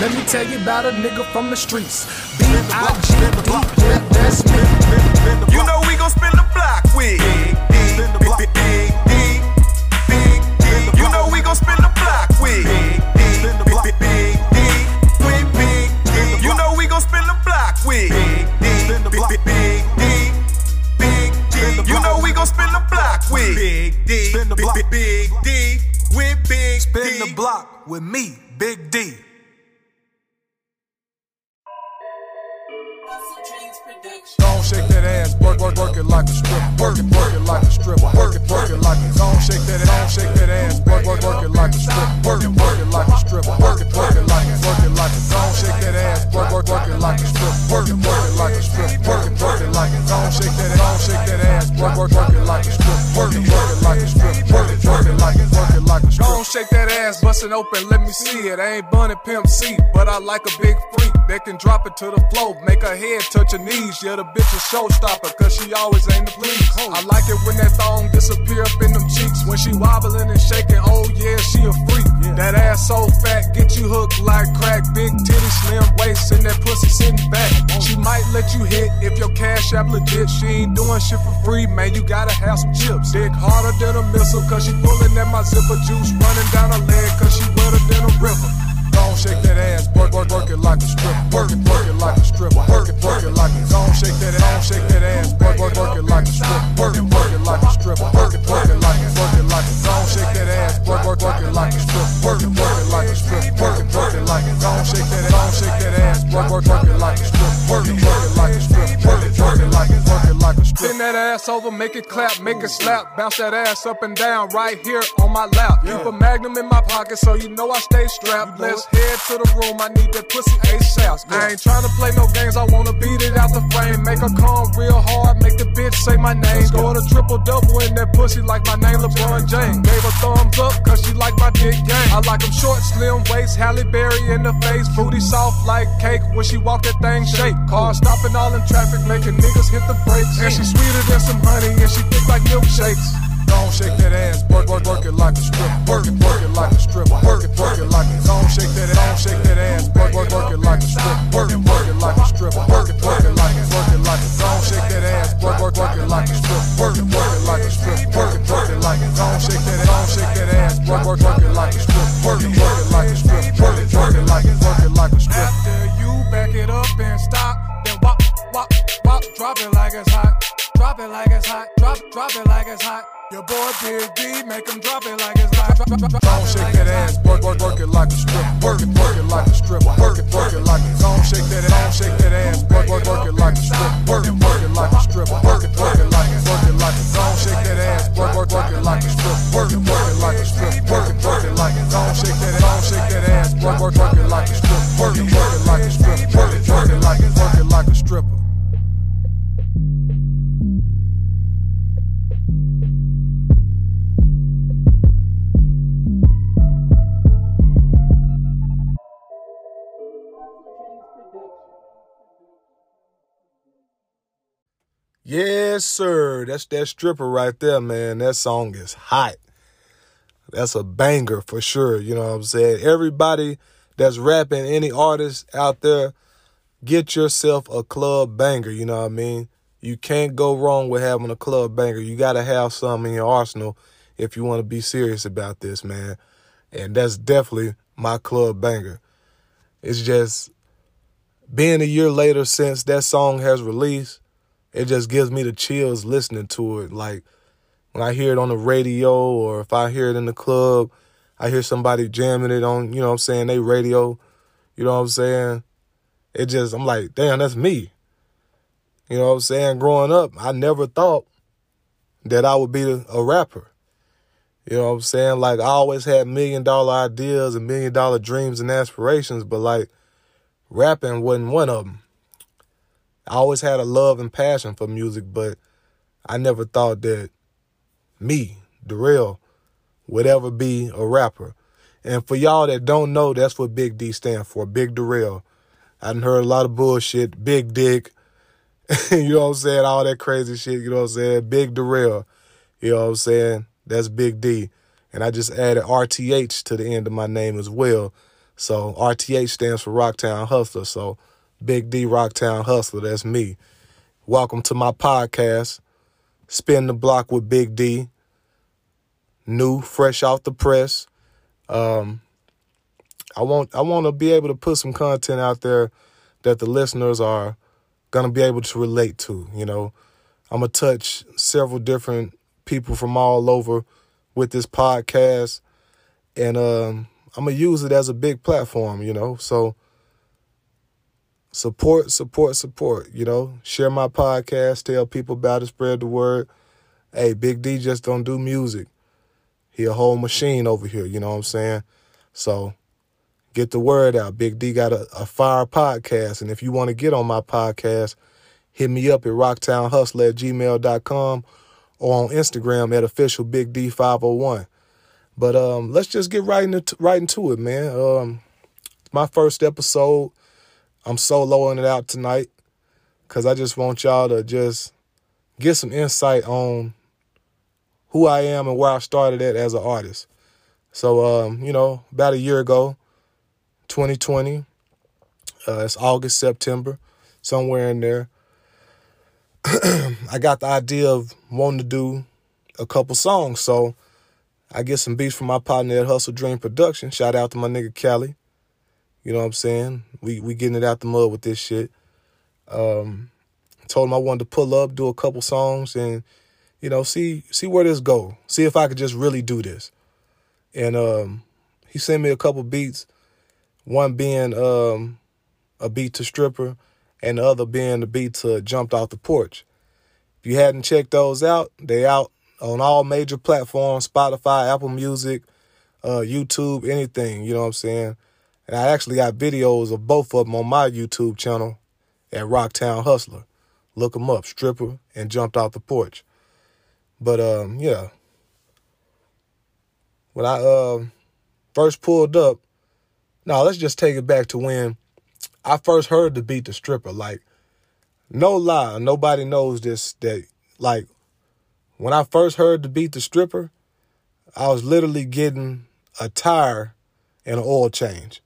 Let me tell you about a nigga from the streets. B-I-G-D, yeah, that's me. You know we gon' spin the block with Big D, Big D, Big D. You know we gon' spin the block with Big D, Big D, with Big D. You know we gon' spin the block with Big D, Big D, Big D. You know we gon' spin the block with Big D, Big D, with Big D. Spin the block with me, Big D. Don't shake that ass, work, work, work it like a strip. Work it, work it like a strip. Work it, work it like a. Don't shake that, don't shake that ass, work, work, work it like a strip. Work it, work it like a strip. Work it, work it like a, work it like a. Don't shake that ass, work, work, work it like a strip. Work it, work it like a strip. Work it, work it like a. Don't shake that, don't shake that ass, work, work, work it like a strip. Work it, work it like a strip. Work it, work it like a, work it like a strip. Don't shake that ass, bust it open, see it. I ain't bunny pimp C, but I like a big freak that can drop it to the floor, make her head touch her knees. Yeah, the bitch a showstopper, cause she always aim to please. I like it when that thong disappear up in them cheeks. When she wobbling and shaking, oh yeah, she a freak. That ass so fat, get you hooked like crack. Big titty, slim waist, and that pussy sitting back. She might let you hit if your cash app legit. She ain't doing shit for free, man, you gotta have some chips. Dick harder than a missile, cause she pulling at my zipper juice, running down her leg, cause she wetter than a river. Don't shake that ass, work, work, work it like a strip. Work it, work it like a strip. Work it, work it like a. Don't shake that, don't shake that ass, work, work, work it like a strip. Work it, work it like a strip. Work it, work it like a, work it like a. Don't shake that ass, work, work, work it like a strip. Work it, work it like a strip. Work it, work it like a. Don't shake that, don't shake that ass, work, work, work it like a strip. Work it, work it like a strip. Work it, work it like a, work it like a strip. Bend that ass over, make it clap, make it slap. Bounce that ass up and down right here on my lap. Keep a magnum in my pocket so you know I stay strapped. Let's head to the room, I need that pussy ASAP. I ain't tryna play no games, I wanna beat it out the frame. Make her come real hard, make the bitch say my name. Score a triple double in that pussy like my name LeBron James. Gave her thumbs up cause she like my dick game. I like them short, slim waist, Halle Berry in the face. Booty soft like cake when she walk that thing shake. Car stopping all in traffic, making niggas hit the brakes. And she sweeter than some honey, and she thick like milkshakes. Don't shake that ass, work, work, work it like a strip. Work it, work it like a strip. Work it, work it like a. Don't shake that, don't shake that ass, work, work, work it like a strip. Work it, work it like a strip. Work it, work it like a, work it like a. Don't shake that ass, work, work, work it like a strip. Work it, work it like a strip. Work it, work it like a. Don't shake that, don't shake that ass, work, work, work it like a strip. Work it, work it like a strip. Work it, work it like a, work it like a strip. After you back it up and stop, drop it like it's hot. Drop it like it's hot. Drop, drop it like it's hot. Your boy Big D, make him drop it like it's hot. Drop, drop, drop, drop Don't it shake like that it's hot. ass, work, work, work it like a strip. Sir. That's that stripper right there, man. That song is hot. That's a banger for sure. You know what I'm saying? Everybody that's rapping, any artist out there, get yourself a club banger. You know what I mean? You can't go wrong with having a club banger. You got to have some in your arsenal if you want to be serious about this, man. And that's definitely my club banger. It's just being a year later since that song has released, it just gives me the chills listening to it. Like when I hear it on the radio or if I hear it in the club, I hear somebody jamming it on, you know what I'm saying, they radio, you know what I'm saying? It just, I'm like, damn, that's me. You know what I'm saying? Growing up, I never thought that I would be a rapper. You know what I'm saying? Like I always had million dollar ideas and million dollar dreams and aspirations, but like rapping wasn't one of them. I always had a love and passion for music, but I never thought that me, Darrell, would ever be a rapper. And for y'all that don't know, that's what Big D stand for, Big Darrell. I done heard a lot of bullshit, Big Dick, you know what I'm saying, all that crazy shit, you know what I'm saying, Big Darrell, you know what I'm saying, that's Big D. And I just added RTH to the end of my name as well. So RTH stands for Rocktown Hustler. So Big D Rocktown Hustler, that's me. Welcome to my podcast, Spin the Block with Big D. New, fresh off the press. Um, I want I want to be able to put some content out there that the listeners are gonna be able to relate to. You know, I'm gonna touch several different people from all over with this podcast, and um, I'm gonna use it as a big platform, you know. So support, support, support. You know, share my podcast, tell people about it, spread the word. Hey, Big D just don't do music. He a whole machine over here. You know what I'm saying? So get the word out. Big D got a, a fire podcast, and if you want to get on my podcast, hit me up at rocktownhustler at gmail.com or on Instagram at official Big D 501. But um, let's just get right into right into it, man. Um, my first episode. I'm soloing it out tonight because I just want y'all to just get some insight on who I am and where I started at as an artist. So, um, you know, about a year ago, 2020, uh, it's August, September, somewhere in there. I got the idea of wanting to do a couple songs. So I get some beats from my partner at Hustle Dream Production. Shout out to my nigga Cali. You know what I'm saying? We we getting it out the mud with this shit. Um, told him I wanted to pull up, do a couple songs, and you know see see where this go. See if I could just really do this. And um, he sent me a couple beats. One being um, a beat to stripper, and the other being the beat to jumped off the porch. If you hadn't checked those out, they out on all major platforms: Spotify, Apple Music, uh, YouTube, anything. You know what I'm saying? And I actually got videos of both of them on my YouTube channel at Rocktown Hustler. Look them up, stripper and jumped off the porch. But um, yeah. When I uh, first pulled up, now let's just take it back to when I first heard the beat the stripper. Like, no lie, nobody knows this that like when I first heard the beat the stripper, I was literally getting a tire and an oil change.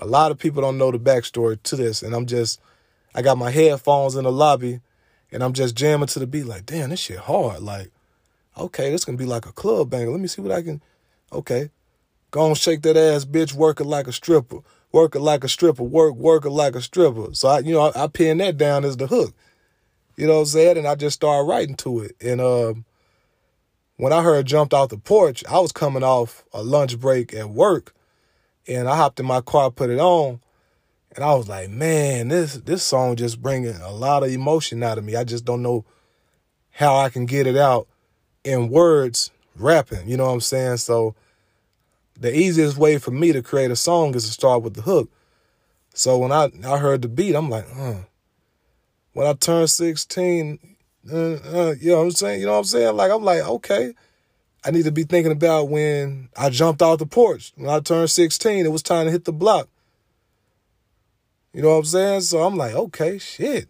A lot of people don't know the backstory to this, and I'm just I got my headphones in the lobby and I'm just jamming to the beat like, damn, this shit hard. Like, okay, this gonna be like a club banger. Let me see what I can okay. Go on, shake that ass, bitch, work it like a stripper. Work it like a stripper. Work, work it like a stripper. So I, you know, I, I pin that down as the hook. You know what I'm saying? And I just started writing to it. And um, when I heard jumped off the porch, I was coming off a lunch break at work, and I hopped in my car, put it on, and I was like, man, this this song just bringing a lot of emotion out of me. I just don't know how I can get it out in words, rapping. You know what I'm saying? So the easiest way for me to create a song is to start with the hook. So when I I heard the beat, I'm like, huh. When I turned 16, uh, uh, you know what I'm saying? You know what I'm saying? Like I'm like, okay. I need to be thinking about when I jumped off the porch. When I turned 16, it was time to hit the block. You know what I'm saying? So I'm like, okay, shit.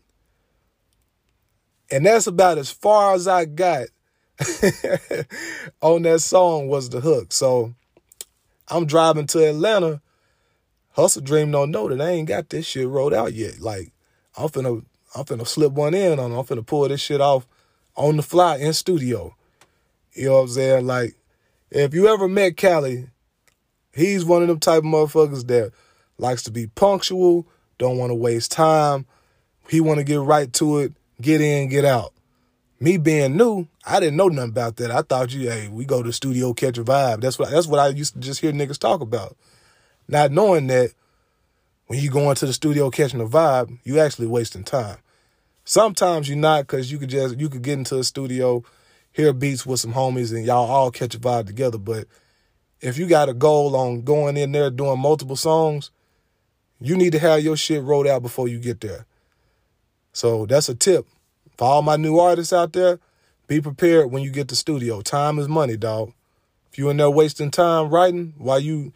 And that's about as far as I got on that song was the hook. So I'm driving to Atlanta. Hustle Dream don't know that I ain't got this shit rolled out yet. Like, I'm finna, I'm finna slip one in on. I'm finna pull this shit off on the fly in studio. You know what I'm saying? Like, if you ever met Cali, he's one of them type of motherfuckers that likes to be punctual, don't want to waste time. He want to get right to it, get in, get out. Me being new, I didn't know nothing about that. I thought you, hey, we go to the studio, catch a vibe. That's what that's what I used to just hear niggas talk about. Not knowing that when you go into the studio catching a vibe, you actually wasting time. Sometimes you're not because you could just you could get into a studio, hear beats with some homies, and y'all all catch a vibe together. But if you got a goal on going in there doing multiple songs, you need to have your shit rolled out before you get there. So that's a tip. For all my new artists out there, be prepared when you get to the studio. Time is money, dog. If you in there wasting time writing while you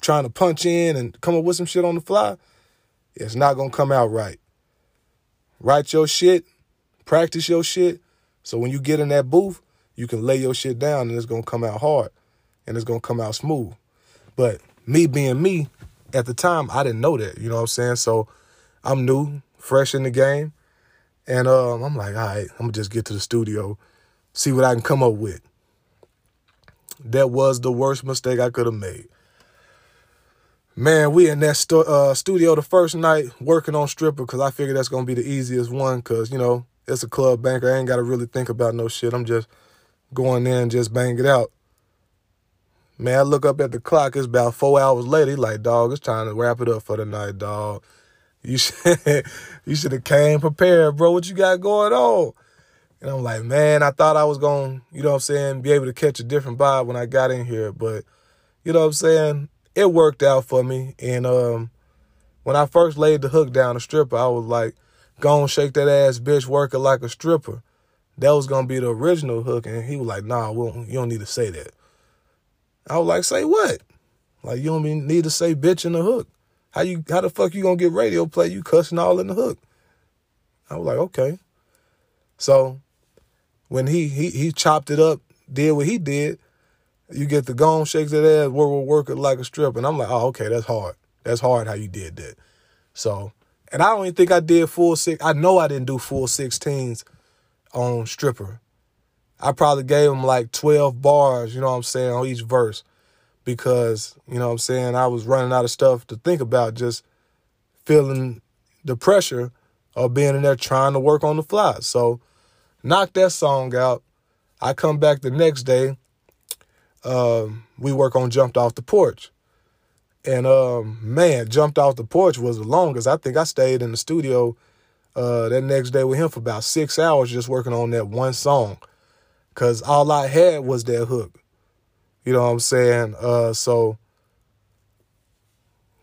trying to punch in and come up with some shit on the fly, it's not gonna come out right. Write your shit, practice your shit, so when you get in that booth, you can lay your shit down and it's gonna come out hard and it's gonna come out smooth. But me being me, at the time, I didn't know that. You know what I'm saying? So I'm new, fresh in the game. And um, I'm like, all right, I'm gonna just get to the studio, see what I can come up with. That was the worst mistake I could have made. Man, we in that stu- uh, studio the first night working on stripper because I figured that's gonna be the easiest one because you know it's a club banker. I ain't gotta really think about no shit. I'm just going there and just bang it out. Man, I look up at the clock. It's about four hours later. He like, dog, it's time to wrap it up for the night, dog. You should, you should have came prepared, bro. What you got going on? And I'm like, man, I thought I was going, you know what I'm saying, be able to catch a different vibe when I got in here. But, you know what I'm saying? It worked out for me. And um, when I first laid the hook down the stripper, I was like, go on, shake that ass, bitch, working like a stripper. That was to be the original hook. And he was like, nah, you don't need to say that. I was like, say what? Like you don't need to say bitch in the hook. How you how the fuck you gonna get radio play? You cussing all in the hook. I was like, okay. So when he he he chopped it up, did what he did, you get the gong, shakes that ass, work work work it like a strip. And I'm like, oh, okay, that's hard. That's hard how you did that. So and I don't even think I did full six. I know I didn't do full sixteens on stripper. I probably gave him like 12 bars, you know what I'm saying, on each verse because, you know what I'm saying, I was running out of stuff to think about, just feeling the pressure of being in there trying to work on the fly. So, knock that song out. I come back the next day. Um, we work on Jumped Off the Porch. And um, man, Jumped Off the Porch was the longest. I think I stayed in the studio uh, that next day with him for about six hours just working on that one song. Cause all I had was that hook. You know what I'm saying? Uh, so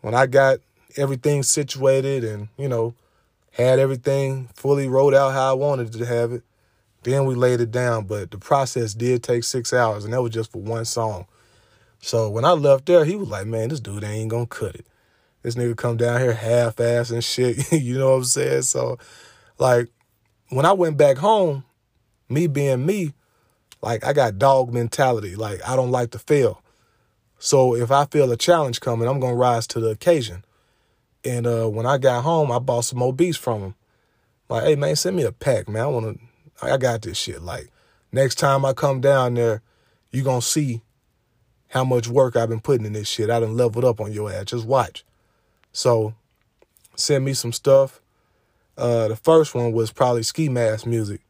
when I got everything situated and, you know, had everything fully wrote out how I wanted to have it, then we laid it down. But the process did take six hours, and that was just for one song. So when I left there, he was like, man, this dude ain't gonna cut it. This nigga come down here half ass and shit. you know what I'm saying? So, like, when I went back home, me being me, like I got dog mentality. Like I don't like to fail. So if I feel a challenge coming, I'm gonna rise to the occasion. And uh, when I got home, I bought some more beats from him. Like, hey man, send me a pack, man. I wanna I got this shit. Like next time I come down there, you gonna see how much work I've been putting in this shit. I done leveled up on your ass. Just watch. So send me some stuff. Uh, the first one was probably Ski Mask Music.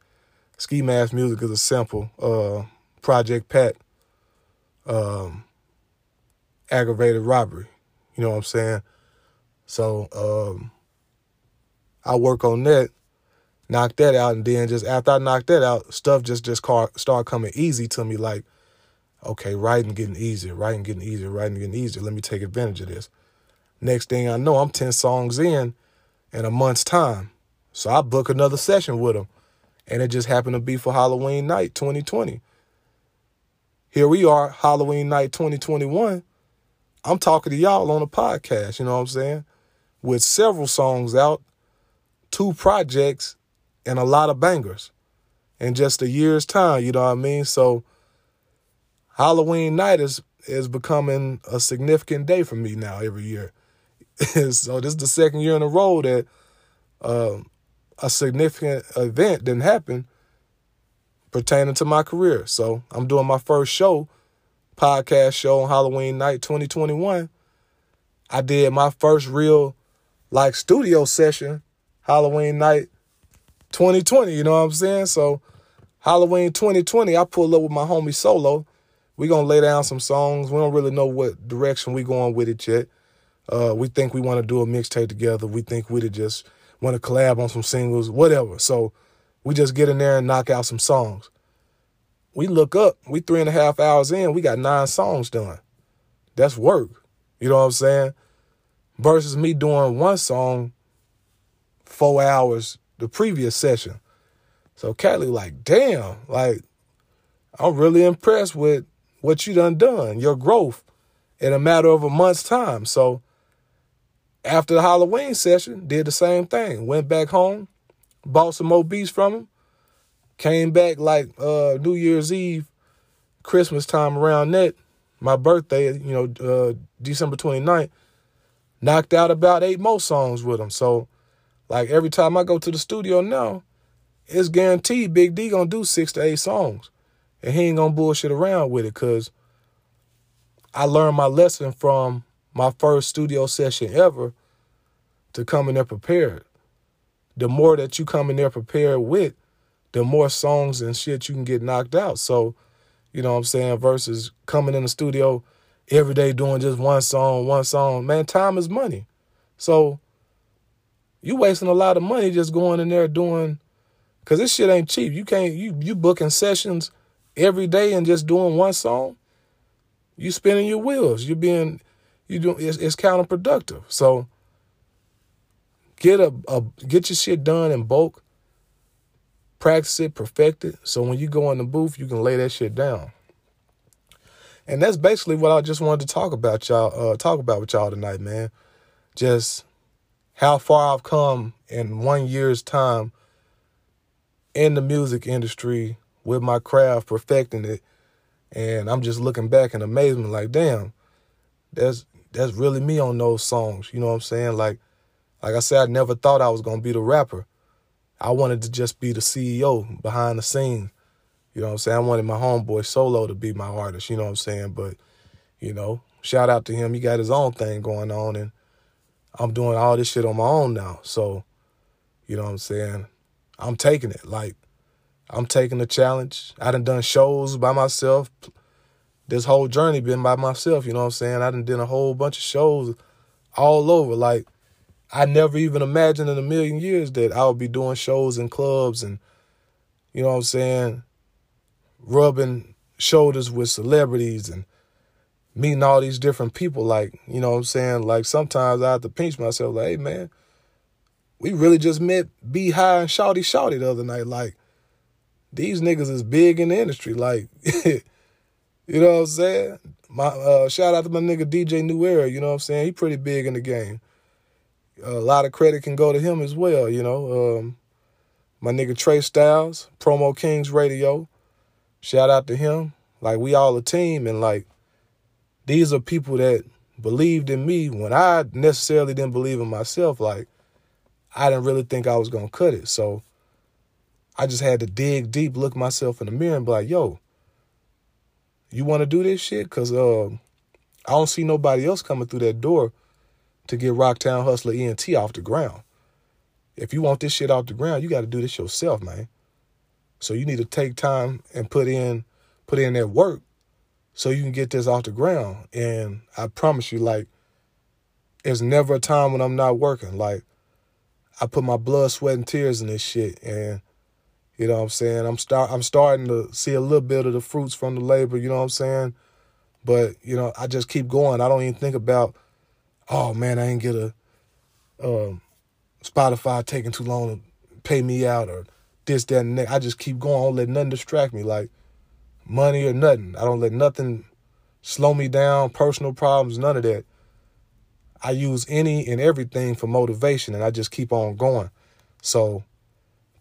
Ski Mask Music is a sample. Uh, Project Pat, um, aggravated robbery. You know what I'm saying? So um, I work on that, knock that out, and then just after I knock that out, stuff just just start coming easy to me. Like, okay, writing getting easier, writing getting easier, writing getting easier. Let me take advantage of this. Next thing I know, I'm ten songs in in a month's time. So I book another session with him and it just happened to be for Halloween night 2020. Here we are, Halloween night 2021. I'm talking to y'all on a podcast, you know what I'm saying? With several songs out, two projects, and a lot of bangers in just a year's time, you know what I mean? So Halloween night is is becoming a significant day for me now every year. so this is the second year in a row that um, a significant event didn't happen pertaining to my career. So I'm doing my first show, podcast show on Halloween night 2021. I did my first real like studio session Halloween night 2020, you know what I'm saying? So Halloween 2020, I pulled up with my homie Solo. We gonna lay down some songs. We don't really know what direction we're going with it yet. Uh, we think we want to do a mixtape together. We think we'd just want to collab on some singles, whatever. So we just get in there and knock out some songs. We look up, we three and a half hours in, we got nine songs done. That's work. You know what I'm saying? Versus me doing one song four hours the previous session. So Kelly like, damn, like I'm really impressed with what you done done, your growth in a matter of a month's time. So after the Halloween session, did the same thing. Went back home, bought some more beats from him, came back like uh, New Year's Eve, Christmas time around that, my birthday, you know, uh, December 29th, knocked out about eight more songs with him. So, like every time I go to the studio now, it's guaranteed Big D gonna do six to eight songs, and he ain't gonna bullshit around with it. Cause I learned my lesson from my first studio session ever to come in there prepared. The more that you come in there prepared with, the more songs and shit you can get knocked out. So, you know what I'm saying, versus coming in the studio every day doing just one song, one song. Man, time is money. So you wasting a lot of money just going in there doing cause this shit ain't cheap. You can't you you booking sessions every day and just doing one song. You spinning your wheels. You're being you doing it's, it's counterproductive. So get a, a get your shit done in bulk. Practice it, perfect it. So when you go in the booth, you can lay that shit down. And that's basically what I just wanted to talk about y'all, uh, talk about with y'all tonight, man. Just how far I've come in one year's time in the music industry with my craft, perfecting it. And I'm just looking back in amazement, like, damn, that's that's really me on those songs. You know what I'm saying? Like, like I said, I never thought I was gonna be the rapper. I wanted to just be the CEO behind the scenes. You know what I'm saying? I wanted my homeboy Solo to be my artist, you know what I'm saying? But, you know, shout out to him. He got his own thing going on and I'm doing all this shit on my own now. So, you know what I'm saying? I'm taking it. Like, I'm taking the challenge. I done done shows by myself. This whole journey been by myself, you know what I'm saying? I done done a whole bunch of shows all over. Like, I never even imagined in a million years that I would be doing shows in clubs and, you know what I'm saying? rubbing shoulders with celebrities and meeting all these different people. Like, you know what I'm saying? Like sometimes I have to pinch myself, like, hey man, we really just met B High and Shawty Shawty the other night. Like, these niggas is big in the industry. Like, you know what I'm saying? My uh, shout out to my nigga DJ New Era, you know what I'm saying? He pretty big in the game. A lot of credit can go to him as well, you know. Um, my nigga Trey Styles, Promo Kings Radio. Shout out to him. Like we all a team and like these are people that believed in me when I necessarily didn't believe in myself. Like I didn't really think I was gonna cut it. So I just had to dig deep, look myself in the mirror and be like, yo, you wanna do this shit? Cause uh, I don't see nobody else coming through that door to get Rocktown Hustler ENT off the ground. If you want this shit off the ground, you gotta do this yourself, man. So you need to take time and put in put in that work so you can get this off the ground. And I promise you, like, there's never a time when I'm not working. Like, I put my blood, sweat, and tears in this shit. And you know what I'm saying? I'm start I'm starting to see a little bit of the fruits from the labor, you know what I'm saying? But, you know, I just keep going. I don't even think about, oh man, I ain't get a um, Spotify taking too long to pay me out or this, that, and that. I just keep going. I don't let nothing distract me, like money or nothing. I don't let nothing slow me down, personal problems, none of that. I use any and everything for motivation and I just keep on going. So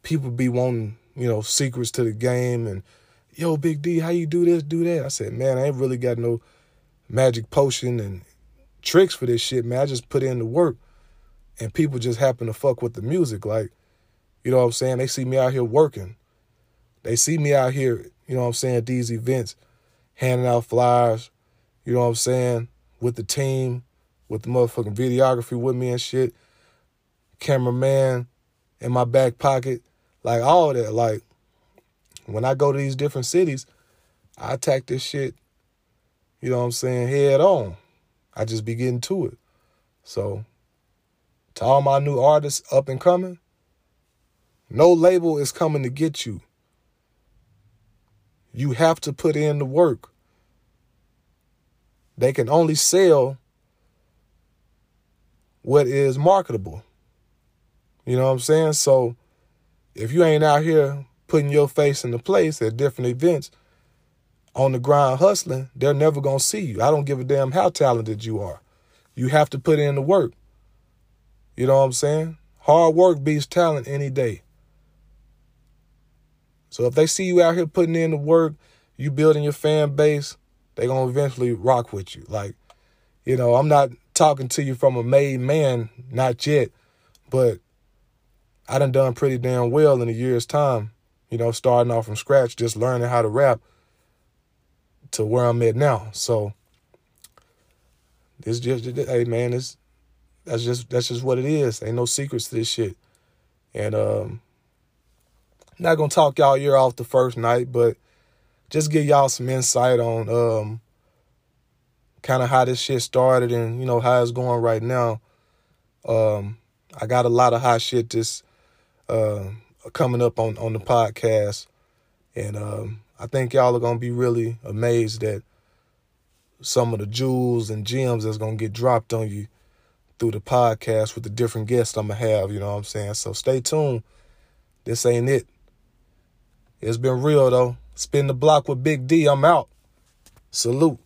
people be wanting, you know, secrets to the game and yo, Big D, how you do this, do that? I said, man, I ain't really got no magic potion and tricks for this shit, man. I just put in the work and people just happen to fuck with the music. Like, you know what I'm saying? They see me out here working. They see me out here, you know what I'm saying, at these events, handing out flyers, you know what I'm saying, with the team, with the motherfucking videography with me and shit, cameraman in my back pocket, like all that. Like, when I go to these different cities, I attack this shit, you know what I'm saying, head on. I just be getting to it. So, to all my new artists up and coming, no label is coming to get you. You have to put in the work. They can only sell what is marketable. You know what I'm saying? So if you ain't out here putting your face in the place at different events on the grind hustling, they're never going to see you. I don't give a damn how talented you are. You have to put in the work. You know what I'm saying? Hard work beats talent any day. So if they see you out here putting in the work, you building your fan base, they gonna eventually rock with you. Like, you know, I'm not talking to you from a made man, not yet, but I done done pretty damn well in a year's time. You know, starting off from scratch, just learning how to rap to where I'm at now. So this just hey man, it's that's just that's just what it is. Ain't no secrets to this shit. And um not gonna talk y'all ear off the first night, but just give y'all some insight on um kind of how this shit started and you know how it's going right now. Um I got a lot of hot shit this uh, coming up on on the podcast, and um I think y'all are gonna be really amazed at some of the jewels and gems that's gonna get dropped on you through the podcast with the different guests I'm gonna have, you know what I'm saying? So stay tuned. This ain't it. It's been real though. Spin the block with Big D. I'm out. Salute.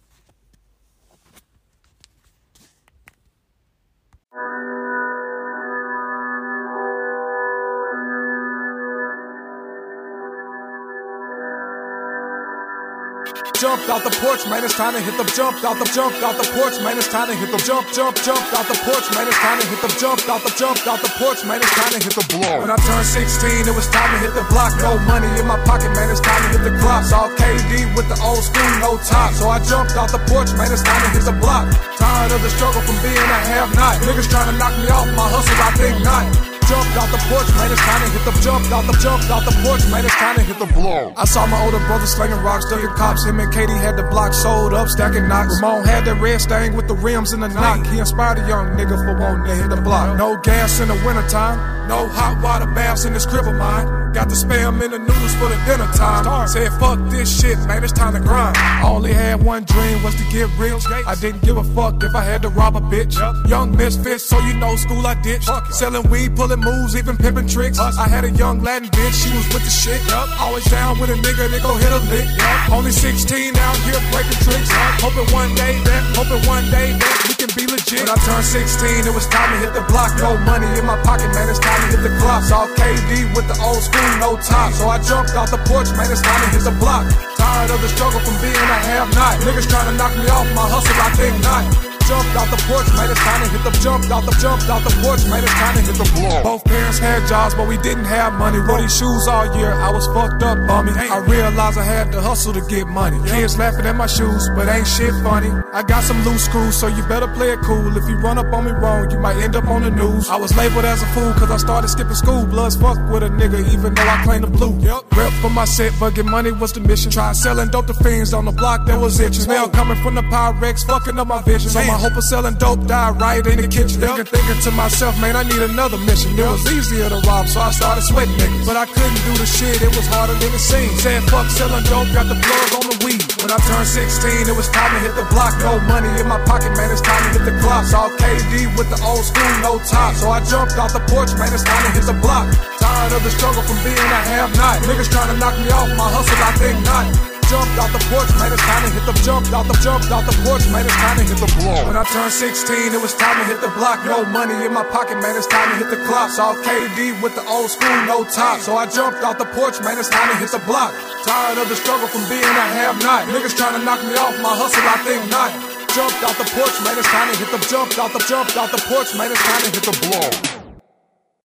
Out the porch, man, it's time to hit the jump out the jump out the porch, man, it's time to hit the jump, jump, jump out the porch, man, it's time to hit the jump out the jump out the porch, man, it's time to hit the block. When I turned 16, it was time to hit the block. No money in my pocket, man, it's time to hit the clock. Saw KD with the old school, no top. So I jumped out the porch, man, it's time to hit the block. Tired of the struggle from being a have not. Niggas trying to knock me off my hustle, I think not jumped out the porch, man, it's time to hit the jump out the jump out the porch, man, it's time to hit the blow. I saw my older brother slinging rocks, ducking cops. Him and KD had the block sold up, stacking knocks. Ramon had that red stain with the rims in the knock. He inspired a young nigga for wanting to hit the block. No gas in the wintertime, no hot water baths in this crib of mine. Got the spam in the noodles for the dinner time. Said fuck this shit, man, it's time to grind. I only had one dream was to get rich. I didn't give a fuck if I had to rob a bitch. Young misfit, so you know school I ditched. Selling weed, pulling moves, even pimping tricks. I had a young Latin bitch, she was with the shit. Always down with a nigga, they go hit a lick. Only 16 out here breaking tricks. Hoping one day that, hoping one day that be legit. When I turned 16, it was time to hit the block. No money in my pocket, man, it's time to hit the clock. Saw KD with the old school, no top. So I jumped off the porch, man, it's time to hit the block. Tired of the struggle from being a have not. Niggas trying to knock me off my hustle, I think not jumped out the porch, made it's time to hit the jumped out the jumped out the porch, made it's time to hit the blow. Both parents had jobs, but we didn't have money. Wore these shoes all year, I was fucked up, bummy. I realized I had to hustle to get money. Kids laughing at my shoes, but ain't shit funny. I got some loose screws, so you better play it cool. If you run up on me wrong, you might end up on the news. I was labeled as a fool, cause I started skipping school. Bloods fuck with a nigga, even though I claim the blue. Yep. Rep for my set, but get money was the mission. Tried selling dope to fiends on the block, that was itching. Smell coming from the Pyrex, fucking up my vision. So my hope of selling dope died right in the kitchen. Thinking, thinking to myself, man, I need another mission. It was easier to rob, so I started sweating niggas. But I couldn't do the shit, it was harder than it seemed. Said fuck selling dope, got the plug on the weed. When I turned 16, it was time to hit the block. No money in my pocket, man, it's time to hit the clock. Saw KD with the old school, no top. So I jumped off the porch, man, it's time to hit the block. Tired of the struggle from being a have not. Niggas trying to knock me off my hustle, I think not jumped out the porch, man, it's time to hit the jumped out the jumped out the porch, man, it's time to hit the blow. When I turned 16, it was time to hit the block. No money in my pocket, man, it's time to hit the clock. Saw KD with the old school, no top. So I jumped out the porch, man, it's time to hit the block. Tired of the struggle from being a have not. Niggas trying to knock me off my hustle, I think not. Jumped out the porch, man, it's time to hit the jumped out the jumped out the porch, man, it's time to hit the blow.